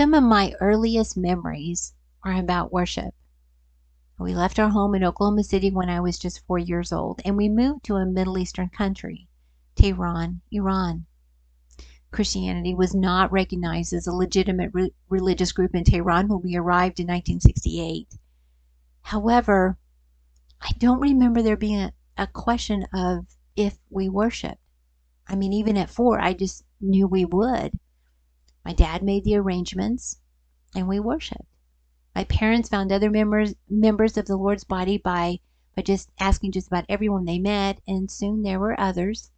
Some of my earliest memories are about worship. We left our home in Oklahoma City when I was just four years old, and we moved to a Middle Eastern country, Tehran, Iran. Christianity was not recognized as a legitimate re- religious group in Tehran when we arrived in 1968. However, I don't remember there being a, a question of if we worshiped. I mean, even at four, I just knew we would. My dad made the arrangements and we worshiped. My parents found other members members of the Lord's body by by just asking just about everyone they met, and soon there were others.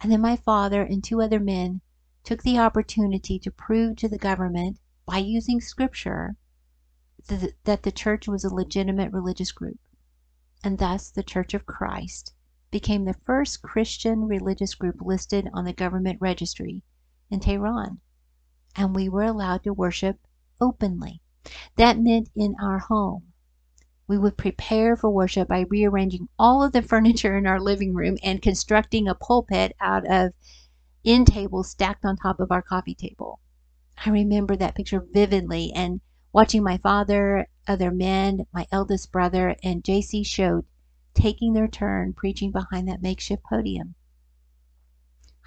And then my father and two other men took the opportunity to prove to the government by using scripture that the church was a legitimate religious group. And thus the Church of Christ became the first Christian religious group listed on the government registry in Tehran. And we were allowed to worship openly. That meant in our home. We would prepare for worship by rearranging all of the furniture in our living room and constructing a pulpit out of end tables stacked on top of our coffee table. I remember that picture vividly and watching my father, other men, my eldest brother, and J.C. Choate taking their turn preaching behind that makeshift podium.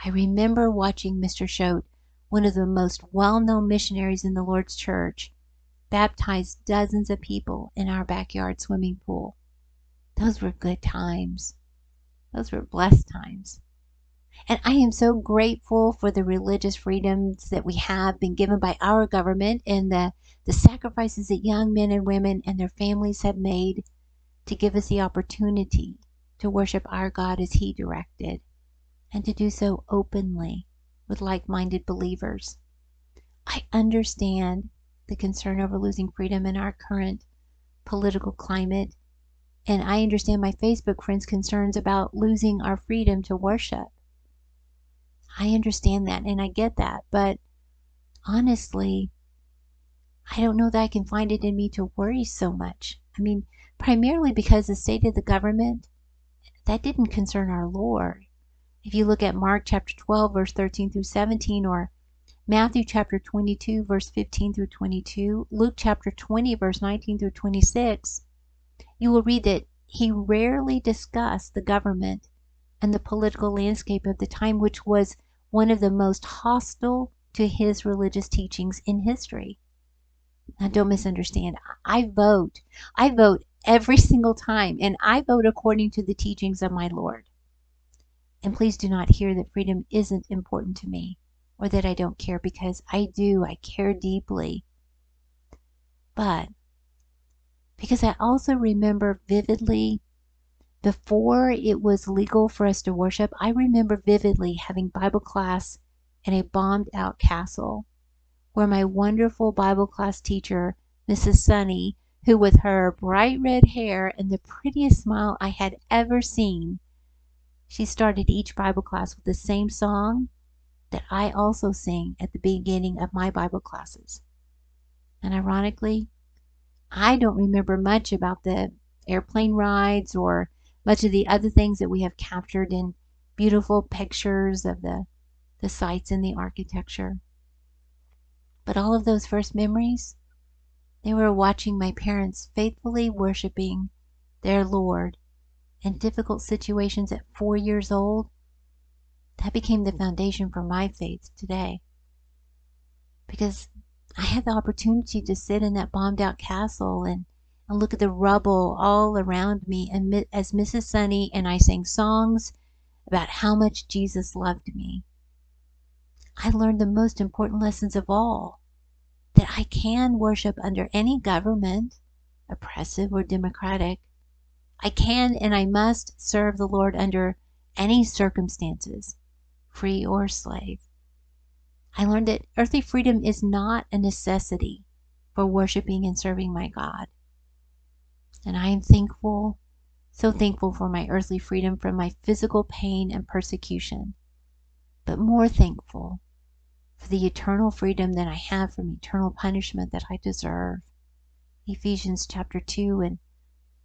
I remember watching Mr. Choate, one of the most well known missionaries in the Lord's church, baptized dozens of people in our backyard swimming pool. Those were good times. Those were blessed times. And I am so grateful for the religious freedoms that we have been given by our government and the, the sacrifices that young men and women and their families have made to give us the opportunity to worship our God as He directed and to do so openly with like minded believers. I understand the concern over losing freedom in our current political climate, and I understand my Facebook friends' concerns about losing our freedom to worship. I understand that and I get that, but honestly, I don't know that I can find it in me to worry so much. I mean, primarily because the state of the government, that didn't concern our Lord. If you look at Mark chapter 12, verse 13 through 17, or Matthew chapter 22, verse 15 through 22, Luke chapter 20, verse 19 through 26, you will read that he rarely discussed the government and the political landscape of the time, which was one of the most hostile to his religious teachings in history. Now, don't misunderstand. I vote. I vote every single time, and I vote according to the teachings of my Lord. And please do not hear that freedom isn't important to me or that I don't care because I do. I care deeply. But because I also remember vividly before it was legal for us to worship, I remember vividly having Bible class in a bombed out castle where my wonderful Bible class teacher, Mrs. Sunny, who with her bright red hair and the prettiest smile I had ever seen, she started each Bible class with the same song that I also sing at the beginning of my Bible classes. And ironically, I don't remember much about the airplane rides or much of the other things that we have captured in beautiful pictures of the, the sites and the architecture. But all of those first memories, they were watching my parents faithfully worshiping their Lord in difficult situations at four years old. That became the foundation for my faith today. Because I had the opportunity to sit in that bombed out castle and and look at the rubble all around me. And as Mrs. Sunny and I sang songs about how much Jesus loved me, I learned the most important lessons of all that I can worship under any government, oppressive or democratic. I can and I must serve the Lord under any circumstances, free or slave. I learned that earthly freedom is not a necessity for worshiping and serving my God. And I am thankful, so thankful for my earthly freedom from my physical pain and persecution, but more thankful for the eternal freedom that I have from eternal punishment that I deserve. Ephesians chapter 2 and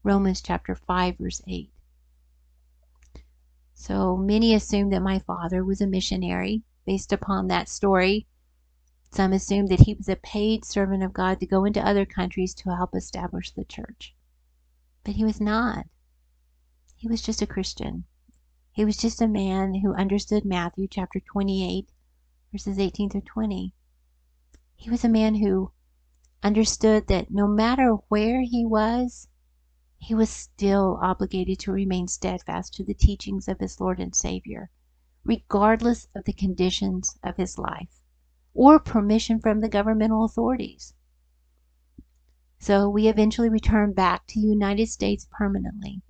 Romans chapter 5, verse 8. So many assume that my father was a missionary based upon that story. Some assumed that he was a paid servant of God to go into other countries to help establish the church. But he was not. He was just a Christian. He was just a man who understood Matthew chapter 28, verses 18 through 20. He was a man who understood that no matter where he was, he was still obligated to remain steadfast to the teachings of his Lord and Savior, regardless of the conditions of his life or permission from the governmental authorities. So we eventually returned back to the United States permanently.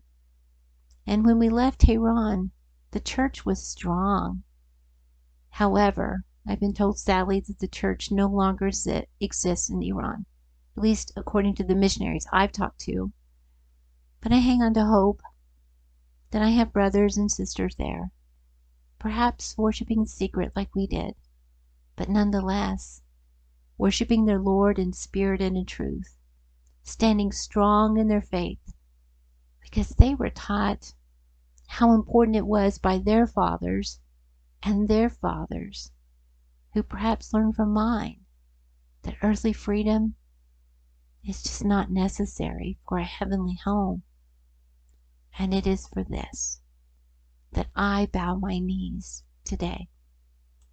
And when we left Tehran, the church was strong. However, I've been told sadly that the church no longer exists in Iran, at least according to the missionaries I've talked to. But I hang on to hope that I have brothers and sisters there, perhaps worshiping in secret like we did, but nonetheless worshiping their Lord in spirit and in truth, standing strong in their faith, because they were taught how important it was by their fathers and their fathers, who perhaps learned from mine that earthly freedom is just not necessary for a heavenly home. And it is for this that I bow my knees today.